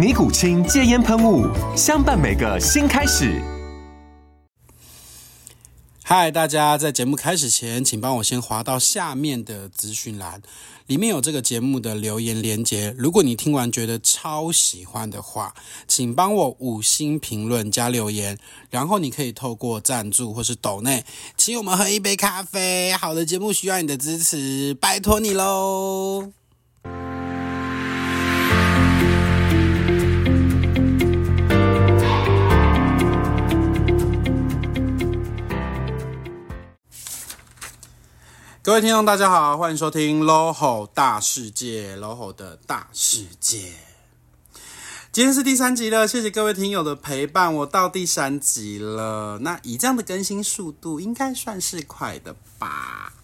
尼古清戒烟喷雾，相伴每个新开始。嗨，大家，在节目开始前，请帮我先滑到下面的资讯栏，里面有这个节目的留言连接。如果你听完觉得超喜欢的话，请帮我五星评论加留言，然后你可以透过赞助或是抖内，请我们喝一杯咖啡。好的节目需要你的支持，拜托你喽。各位听众，大家好，欢迎收听 LoHo 大世界，LoHo 的大世界。今天是第三集了，谢谢各位听友的陪伴，我到第三集了。那以这样的更新速度，应该算是快的吧？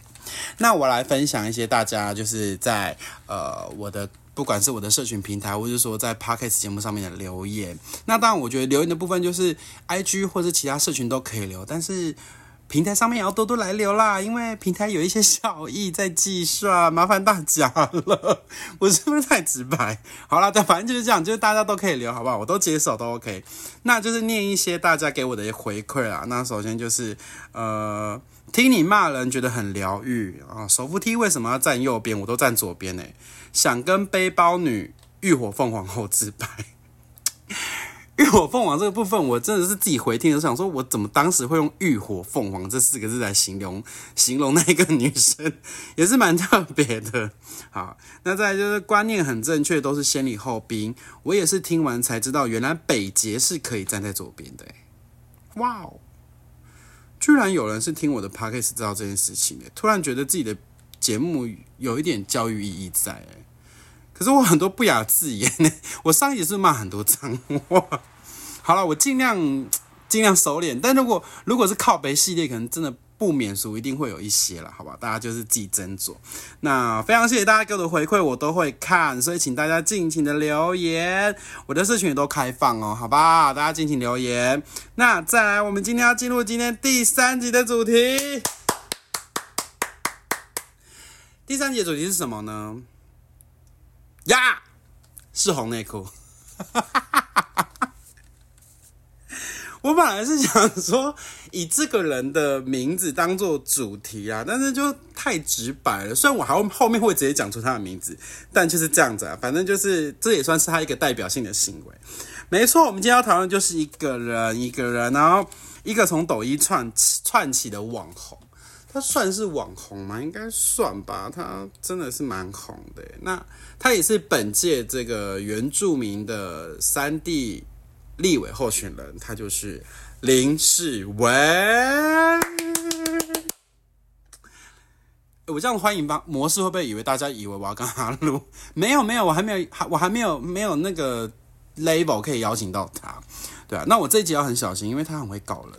那我来分享一些大家就是在呃我的不管是我的社群平台，或者说在 Podcast 节目上面的留言。那当然，我觉得留言的部分就是 IG 或者其他社群都可以留，但是。平台上面也要多多来留啦，因为平台有一些小益在计算，麻烦大家了。我是不是太直白？好啦，但反正就是这样，就是大家都可以留，好不好？我都接受，都 OK。那就是念一些大家给我的回馈啊。那首先就是，呃，听你骂人觉得很疗愈啊。手扶梯为什么要站右边？我都站左边呢。想跟背包女浴火凤凰后自拍。浴火凤凰这个部分，我真的是自己回听的，想说我怎么当时会用“浴火凤凰”这四个字来形容形容那个女生，也是蛮特别的。好，那再来就是观念很正确，都是先礼后兵。我也是听完才知道，原来北捷是可以站在左边的。哇哦，居然有人是听我的 podcast 知道这件事情的，突然觉得自己的节目有一点教育意义在。可是我很多不雅字眼呢，我上一集是骂很多脏话。好了，我尽量尽量收敛。但如果如果是靠北系列，可能真的不免俗，一定会有一些了，好吧？大家就是自己斟酌。那非常谢谢大家给我的回馈，我都会看，所以请大家尽情的留言，我的社群也都开放哦，好吧？大家尽情留言。那再来，我们今天要进入今天第三集的主题。第三集的主题是什么呢？呀、是红内裤。我本来是想说以这个人的名字当做主题啊，但是就太直白了。虽然我还后面会直接讲出他的名字，但就是这样子啊。反正就是这也算是他一个代表性的行为。没错，我们今天要讨论就是一个人，一个人，然后一个从抖音窜窜起的网红。他算是网红吗？应该算吧。他真的是蛮红的。那他也是本届这个原住民的三地立委候选人，他就是林世文。我这样欢迎吧模式会不会以为大家以为我要跟他录？没有没有，我还没有还，我还没有没有那个 label 可以邀请到他。对啊，那我这一集要很小心，因为他很会搞人。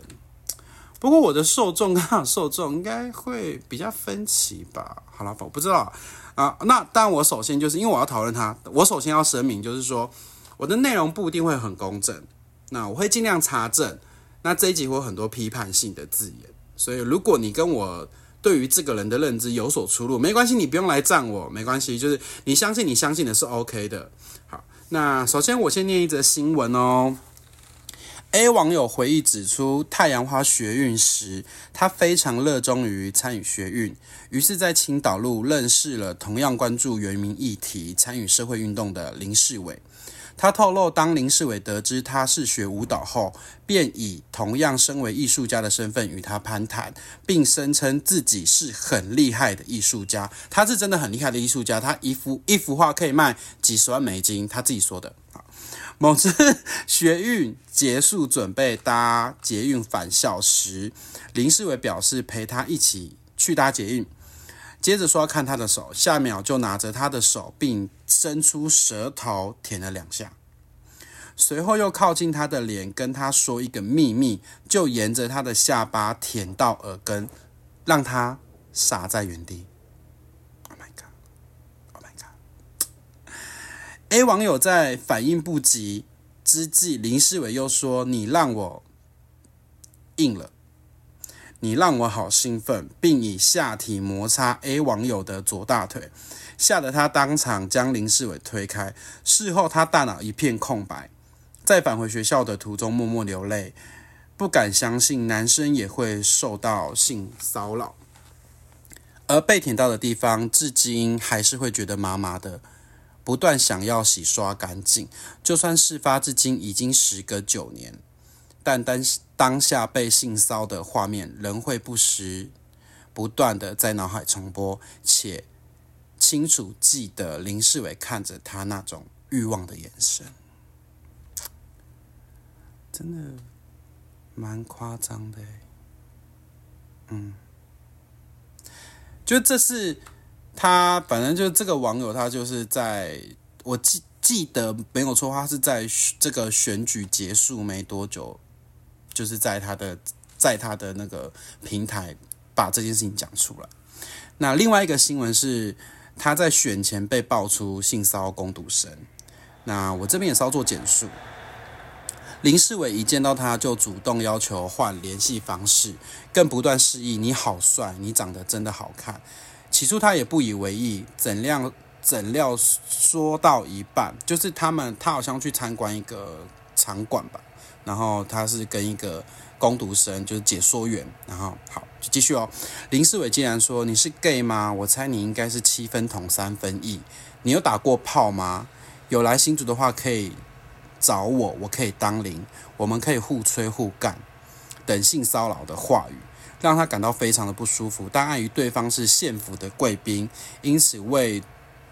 不过我的受众跟他的受众应该会比较分歧吧？好了，我不知道啊。那当然，我首先就是因为我要讨论他，我首先要声明，就是说我的内容不一定会很公正。那我会尽量查证。那这一集会有很多批判性的字眼，所以如果你跟我对于这个人的认知有所出入，没关系，你不用来赞我，没关系，就是你相信你相信的是 OK 的。好，那首先我先念一则新闻哦。A 网友回忆指出，太阳花学运时，他非常热衷于参与学运，于是，在青岛路认识了同样关注原民议题、参与社会运动的林世伟。他透露，当林世伟得知他是学舞蹈后，便以同样身为艺术家的身份与他攀谈，并声称自己是很厉害的艺术家。他是真的很厉害的艺术家，他一幅一幅画可以卖几十万美金，他自己说的。某次学运结束，准备搭捷运返校时，林世伟表示陪他一起去搭捷运。接着说要看他的手，下秒就拿着他的手，并伸出舌头舔了两下，随后又靠近他的脸，跟他说一个秘密，就沿着他的下巴舔到耳根，让他傻在原地。Oh my god! Oh my god! A 网友在反应不及之际，林世伟又说：“你让我硬了。”你让我好兴奋，并以下体摩擦 A 网友的左大腿，吓得他当场将林世伟推开。事后他大脑一片空白，在返回学校的途中默默流泪，不敢相信男生也会受到性骚扰，而被舔到的地方至今还是会觉得麻麻的，不断想要洗刷干净。就算事发至今已经时隔九年。但当当下被性骚的画面，仍会不时不断的在脑海重播，且清楚记得林世伟看着他那种欲望的眼神，真的蛮夸张的。嗯，就这是他，反正就是这个网友，他就是在我记记得没有错，他是在这个选举结束没多久。就是在他的在他的那个平台把这件事情讲出来。那另外一个新闻是他在选前被爆出性骚攻读生。那我这边也稍作简述。林世伟一见到他就主动要求换联系方式，更不断示意你好帅，你长得真的好看。起初他也不以为意，怎料怎料说到一半，就是他们他好像去参观一个场馆吧。然后他是跟一个工读生，就是解说员。然后好，就继续哦。林世伟竟然说：“你是 gay 吗？我猜你应该是七分同三分异。你有打过炮吗？有来新竹的话可以找我，我可以当零，我们可以互吹互干。”等性骚扰的话语，让他感到非常的不舒服。但碍于对方是县府的贵宾，因此未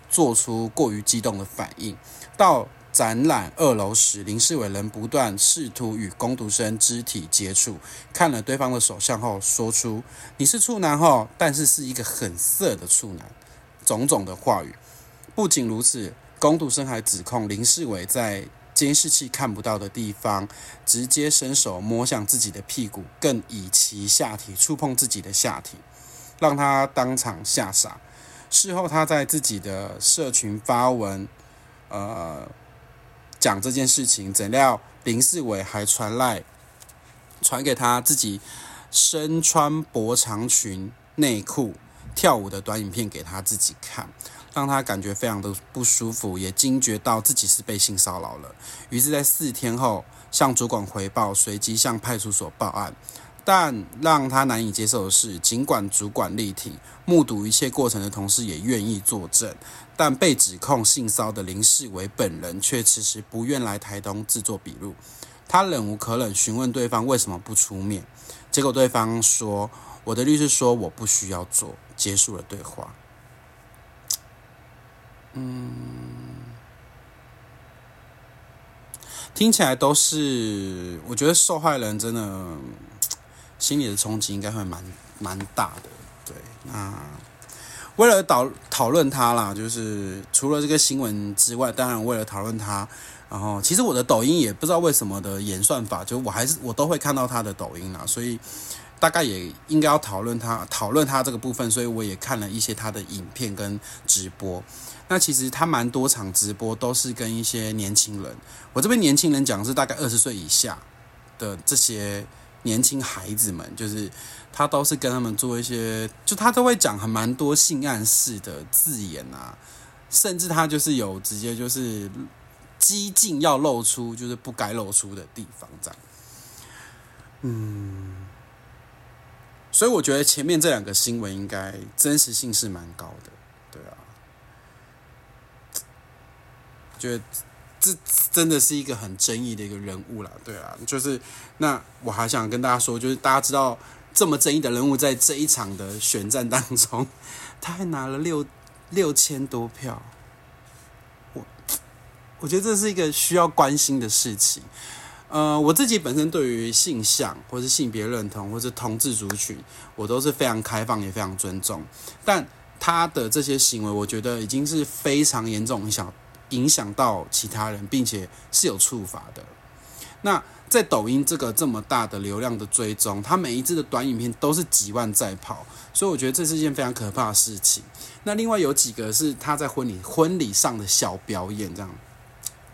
做出过于激动的反应。到展览二楼时，林世伟仍不断试图与工读生肢体接触。看了对方的手相后，说出“你是处男后”，但是是一个很色的处男。种种的话语。不仅如此，工读生还指控林世伟在监视器看不到的地方，直接伸手摸向自己的屁股，更以其下体触碰自己的下体，让他当场吓傻。事后，他在自己的社群发文，呃。讲这件事情，怎料林世伟还传来传给他自己身穿薄长裙内裤跳舞的短影片给他自己看，让他感觉非常的不舒服，也惊觉到自己是被性骚扰了。于是，在四天后向主管回报，随即向派出所报案。但让他难以接受的是，尽管主管力挺，目睹一切过程的同事也愿意作证，但被指控性骚的林世伟本人却迟迟不愿来台东制作笔录。他忍无可忍，询问对方为什么不出面，结果对方说：“我的律师说我不需要做。”结束了对话。嗯，听起来都是，我觉得受害人真的。心理的冲击应该会蛮蛮大的，对。那为了讨讨论他啦，就是除了这个新闻之外，当然为了讨论他，然后其实我的抖音也不知道为什么的演算法，就我还是我都会看到他的抖音啦，所以大概也应该要讨论他讨论他这个部分，所以我也看了一些他的影片跟直播。那其实他蛮多场直播都是跟一些年轻人，我这边年轻人讲是大概二十岁以下的这些。年轻孩子们，就是他都是跟他们做一些，就他都会讲很蛮多性暗示的字眼啊，甚至他就是有直接就是激进要露出就是不该露出的地方这样。嗯，所以我觉得前面这两个新闻应该真实性是蛮高的，对啊，觉得这真的是一个很争议的一个人物啦，对啊，就是那我还想跟大家说，就是大家知道这么争议的人物，在这一场的选战当中，他还拿了六六千多票，我我觉得这是一个需要关心的事情。呃，我自己本身对于性向或是性别认同或是同志族群，我都是非常开放也非常尊重，但他的这些行为，我觉得已经是非常严重影响。影响到其他人，并且是有处罚的。那在抖音这个这么大的流量的追踪，他每一支的短影片都是几万在跑，所以我觉得这是一件非常可怕的事情。那另外有几个是他在婚礼婚礼上的小表演，这样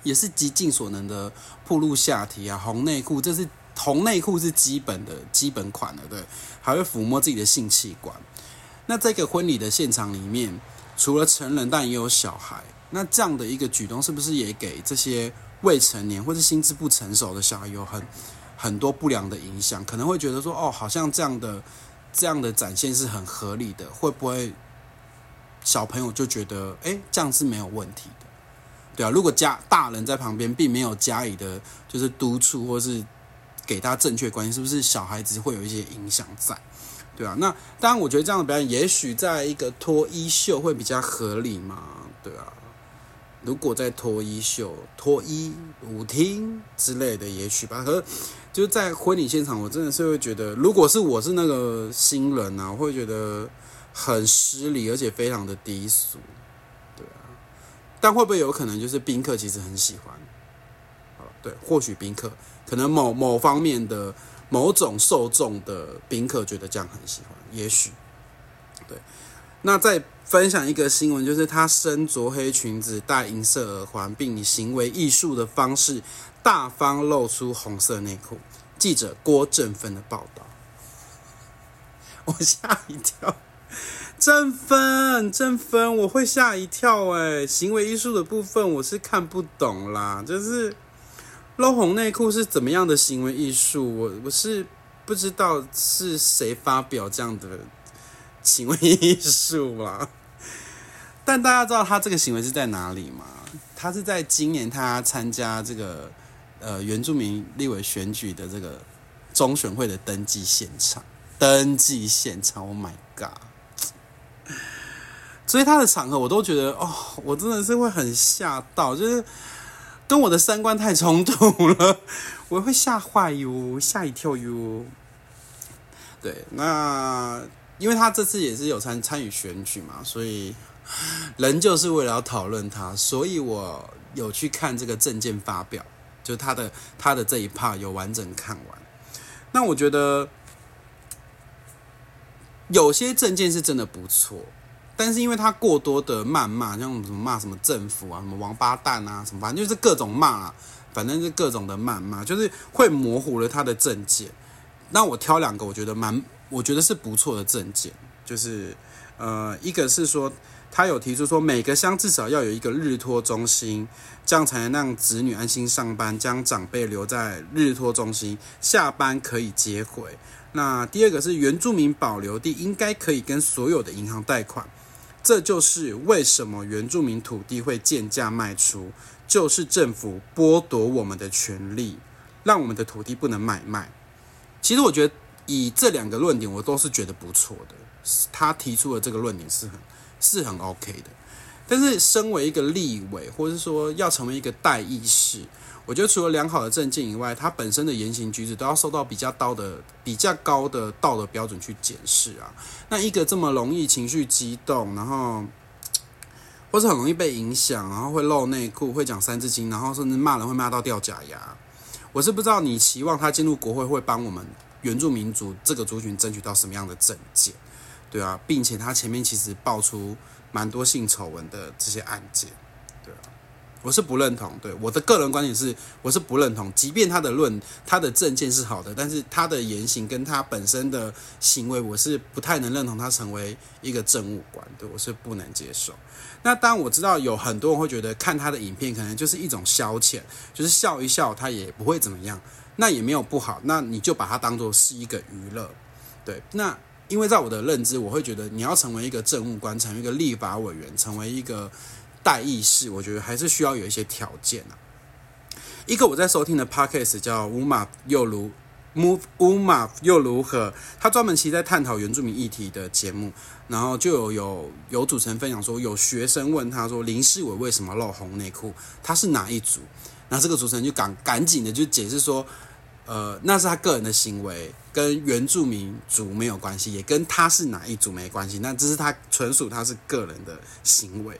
也是极尽所能的暴露下体啊，红内裤，这是红内裤是基本的基本款的，对，还会抚摸自己的性器官。那这个婚礼的现场里面，除了成人，但也有小孩。那这样的一个举动，是不是也给这些未成年或者心智不成熟的小孩有很很多不良的影响？可能会觉得说，哦，好像这样的这样的展现是很合理的，会不会小朋友就觉得，哎，这样是没有问题？对啊，如果家大人在旁边并没有加以的，就是督促或是给他正确观念，是不是小孩子会有一些影响在？对啊，那当然，我觉得这样的表演，也许在一个脱衣秀会比较合理嘛？对啊。如果在脱衣秀、脱衣舞厅之类的，也许吧。可是就在婚礼现场，我真的是会觉得，如果是我是那个新人啊，我会觉得很失礼，而且非常的低俗，但会不会有可能就是宾客其实很喜欢？对，或许宾客可能某某方面的某种受众的宾客觉得这样很喜欢，也许。对，那再。分享一个新闻，就是她身着黑裙子，戴银色耳环，并以行为艺术的方式大方露出红色内裤。记者郭正芬的报道，我吓一跳。正芬，正芬，我会吓一跳哎！行为艺术的部分我是看不懂啦，就是露红内裤是怎么样的行为艺术？我我是不知道是谁发表这样的行为艺术啦。但大家知道他这个行为是在哪里吗？他是在今年他参加这个呃原住民立委选举的这个中选会的登记现场，登记现场，Oh my god！所以他的场合我都觉得哦，我真的是会很吓到，就是跟我的三观太冲突了，我会吓坏哟，吓一跳哟。对，那因为他这次也是有参参与选举嘛，所以。人就是为了要讨论他，所以我有去看这个证件发表，就他的他的这一 part 有完整看完。那我觉得有些证件是真的不错，但是因为他过多的谩骂，像什么骂什么政府啊，什么王八蛋啊，什么反正就是各种骂啊，反正是各种的谩骂，就是会模糊了他的政见。那我挑两个，我觉得蛮，我觉得是不错的政见，就是呃，一个是说。他有提出说，每个乡至少要有一个日托中心，这样才能让子女安心上班，将长辈留在日托中心，下班可以接回。那第二个是原住民保留地应该可以跟所有的银行贷款，这就是为什么原住民土地会贱价卖出，就是政府剥夺我们的权利，让我们的土地不能买卖。其实我觉得以这两个论点，我都是觉得不错的。他提出的这个论点是很。是很 OK 的，但是身为一个立委，或是说要成为一个代议士，我觉得除了良好的政见以外，他本身的言行举止都要受到比较高的、比较高的道德标准去检视啊。那一个这么容易情绪激动，然后或是很容易被影响，然后会露内裤、会讲三字经，然后甚至骂人会骂到掉假牙，我是不知道你期望他进入国会会帮我们原住民族这个族群争取到什么样的政见。对啊，并且他前面其实爆出蛮多性丑闻的这些案件，对啊，我是不认同。对，我的个人观点是，我是不认同。即便他的论，他的证件是好的，但是他的言行跟他本身的行为，我是不太能认同他成为一个政务官，对，我是不能接受。那当然我知道有很多人会觉得看他的影片可能就是一种消遣，就是笑一笑，他也不会怎么样，那也没有不好，那你就把它当做是一个娱乐，对，那。因为在我的认知，我会觉得你要成为一个政务官，成为一个立法委员，成为一个代议士，我觉得还是需要有一些条件啊。一个我在收听的 podcast 叫乌马又如 move 乌马又如何，他专门其实在探讨原住民议题的节目，然后就有有有主持人分享说，有学生问他说林世伟为什么露红内裤，他是哪一组？那这个主持人就赶赶紧的就解释说，呃，那是他个人的行为，跟原住民族没有关系，也跟他是哪一族没关系。那这是他纯属他是个人的行为。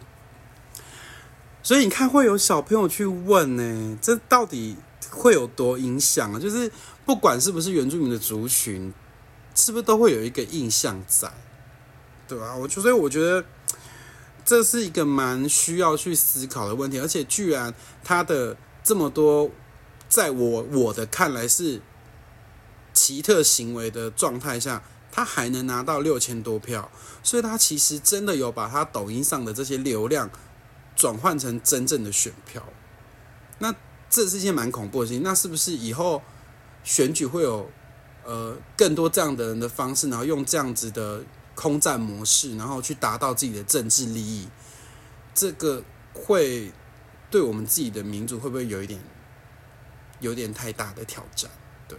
所以你看，会有小朋友去问呢，这到底会有多影响啊？就是不管是不是原住民的族群，是不是都会有一个印象在，对吧？我就所以我觉得这是一个蛮需要去思考的问题，而且居然他的。这么多，在我我的看来是奇特行为的状态下，他还能拿到六千多票，所以他其实真的有把他抖音上的这些流量转换成真正的选票。那这是一件蛮恐怖的事情。那是不是以后选举会有呃更多这样的人的方式，然后用这样子的空战模式，然后去达到自己的政治利益？这个会。对我们自己的民主会不会有一点，有点太大的挑战？对，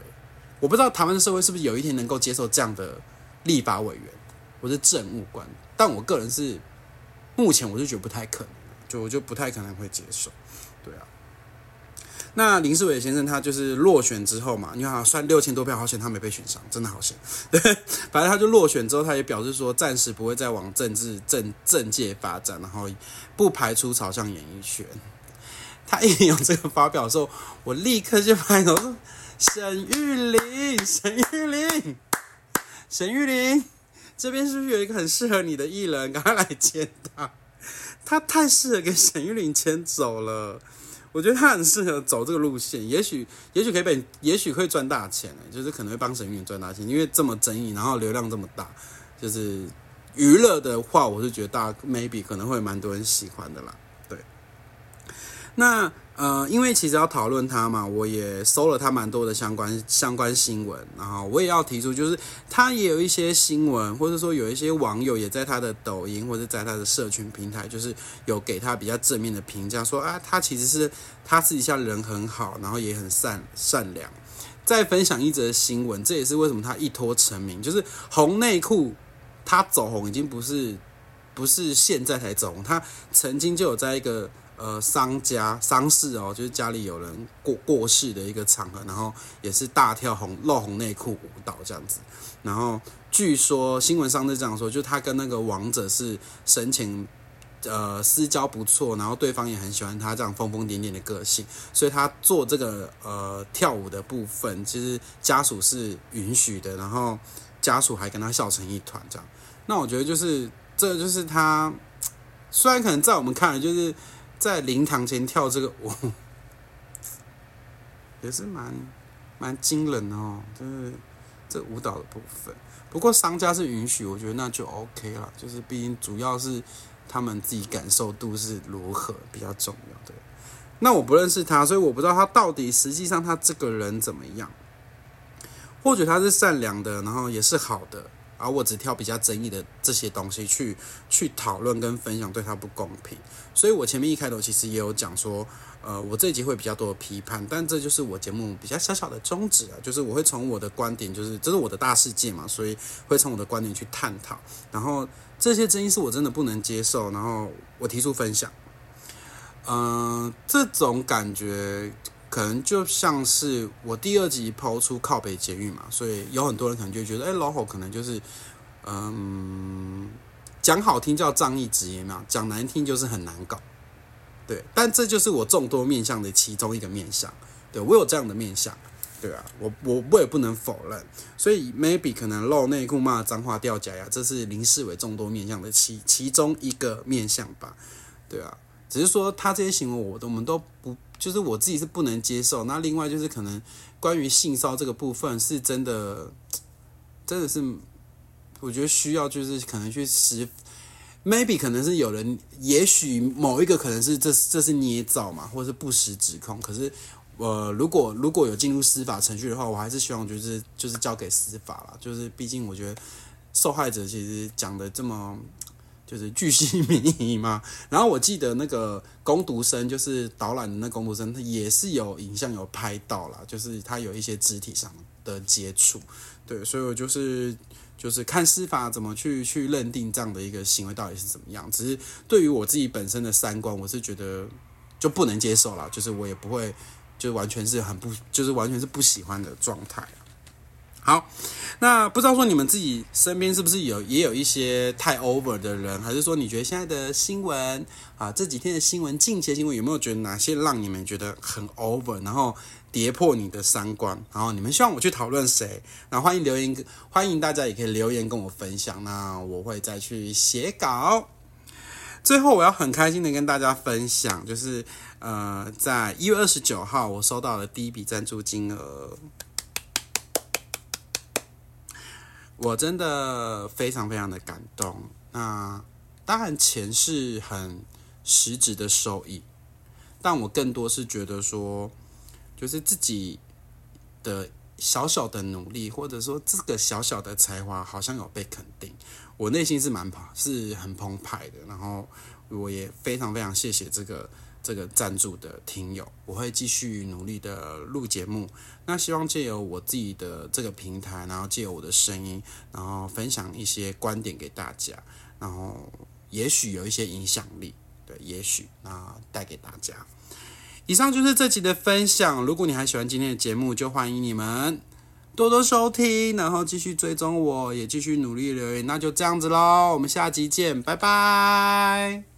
我不知道台湾的社会是不是有一天能够接受这样的立法委员或者政务官，但我个人是目前我是觉得不太可能，就我就不太可能会接受。对啊，那林世伟先生他就是落选之后嘛，你看他算六千多票，好险他没被选上，真的好险。对，反正他就落选之后，他也表示说暂时不会再往政治政政界发展，然后不排除朝向演艺圈。他一有这个发表的时候，我立刻就拍头说：“沈玉玲，沈玉玲，沈玉玲，这边是不是有一个很适合你的艺人？赶快来签他！他太适合给沈玉玲签走了。我觉得他很适合走这个路线，也许，也许可以被，也许会赚大钱就是可能会帮沈玉玲赚大钱，因为这么争议，然后流量这么大，就是娱乐的话，我是觉得大家 maybe 可能会蛮多人喜欢的啦。”那呃，因为其实要讨论他嘛，我也搜了他蛮多的相关相关新闻，然后我也要提出，就是他也有一些新闻，或者说有一些网友也在他的抖音或者在他的社群平台，就是有给他比较正面的评价，说啊，他其实是他私底下人很好，然后也很善善良。再分享一则新闻，这也是为什么他一脱成名，就是红内裤，他走红已经不是不是现在才走红，他曾经就有在一个。呃，丧家丧事哦，就是家里有人过过世的一个场合，然后也是大跳红露红内裤舞蹈这样子。然后据说新闻上是这样说，就他跟那个王者是神情呃私交不错，然后对方也很喜欢他这样疯疯癫癫的个性，所以他做这个呃跳舞的部分，其实家属是允许的，然后家属还跟他笑成一团这样。那我觉得就是这就是他，虽然可能在我们看来就是。在灵堂前跳这个 舞，也是蛮蛮惊人哦，就是这舞蹈的部分。不过商家是允许，我觉得那就 OK 了。就是毕竟主要是他们自己感受度是如何比较重要的。那我不认识他，所以我不知道他到底实际上他这个人怎么样。或许他是善良的，然后也是好的。而我只挑比较争议的这些东西去去讨论跟分享，对他不公平。所以我前面一开头其实也有讲说，呃，我这一集会比较多的批判，但这就是我节目比较小小的宗旨啊，就是我会从我的观点，就是这是我的大世界嘛，所以会从我的观点去探讨。然后这些争议是我真的不能接受，然后我提出分享。嗯、这种感觉。可能就像是我第二集抛出靠北监狱嘛，所以有很多人可能就觉得，哎，老吼可能就是，嗯，讲好听叫仗义执言嘛，讲难听就是很难搞，对。但这就是我众多面向的其中一个面向，对，我有这样的面向，对啊，我我我也不能否认，所以 maybe 可能露内裤骂脏话掉假牙，这是林世伟众多面向的其其中一个面向吧，对啊，只是说他这些行为，我我们都不。就是我自己是不能接受，那另外就是可能关于性骚这个部分是真的，真的是我觉得需要就是可能去实，maybe 可能是有人，也许某一个可能是这这是捏造嘛，或者是不实指控。可是呃，如果如果有进入司法程序的话，我还是希望就是就是交给司法啦。就是毕竟我觉得受害者其实讲的这么就是巨细靡遗嘛。然后我记得那个工读生，就是导览的那工读生，他也是有影像有拍到啦，就是他有一些肢体上的接触。对，所以我就是就是看司法怎么去去认定这样的一个行为到底是怎么样。只是对于我自己本身的三观，我是觉得就不能接受啦，就是我也不会，就完全是很不，就是完全是不喜欢的状态。好，那不知道说你们自己身边是不是有也有一些太 over 的人，还是说你觉得现在的新闻啊，这几天的新闻，近期的新闻有没有觉得哪些让你们觉得很 over，然后跌破你的三观？然后你们希望我去讨论谁？那欢迎留言，欢迎大家也可以留言跟我分享，那我会再去写稿。最后我要很开心的跟大家分享，就是呃，在一月二十九号，我收到了第一笔赞助金额。我真的非常非常的感动。那当然，钱是很实质的收益，但我更多是觉得说，就是自己的小小的努力，或者说这个小小的才华，好像有被肯定。我内心是蛮，是很澎湃的。然后我也非常非常谢谢这个。这个赞助的听友，我会继续努力的录节目。那希望借由我自己的这个平台，然后借由我的声音，然后分享一些观点给大家，然后也许有一些影响力。对，也许那带给大家。以上就是这集的分享。如果你还喜欢今天的节目，就欢迎你们多多收听，然后继续追踪我，也继续努力留言。那就这样子喽，我们下集见，拜拜。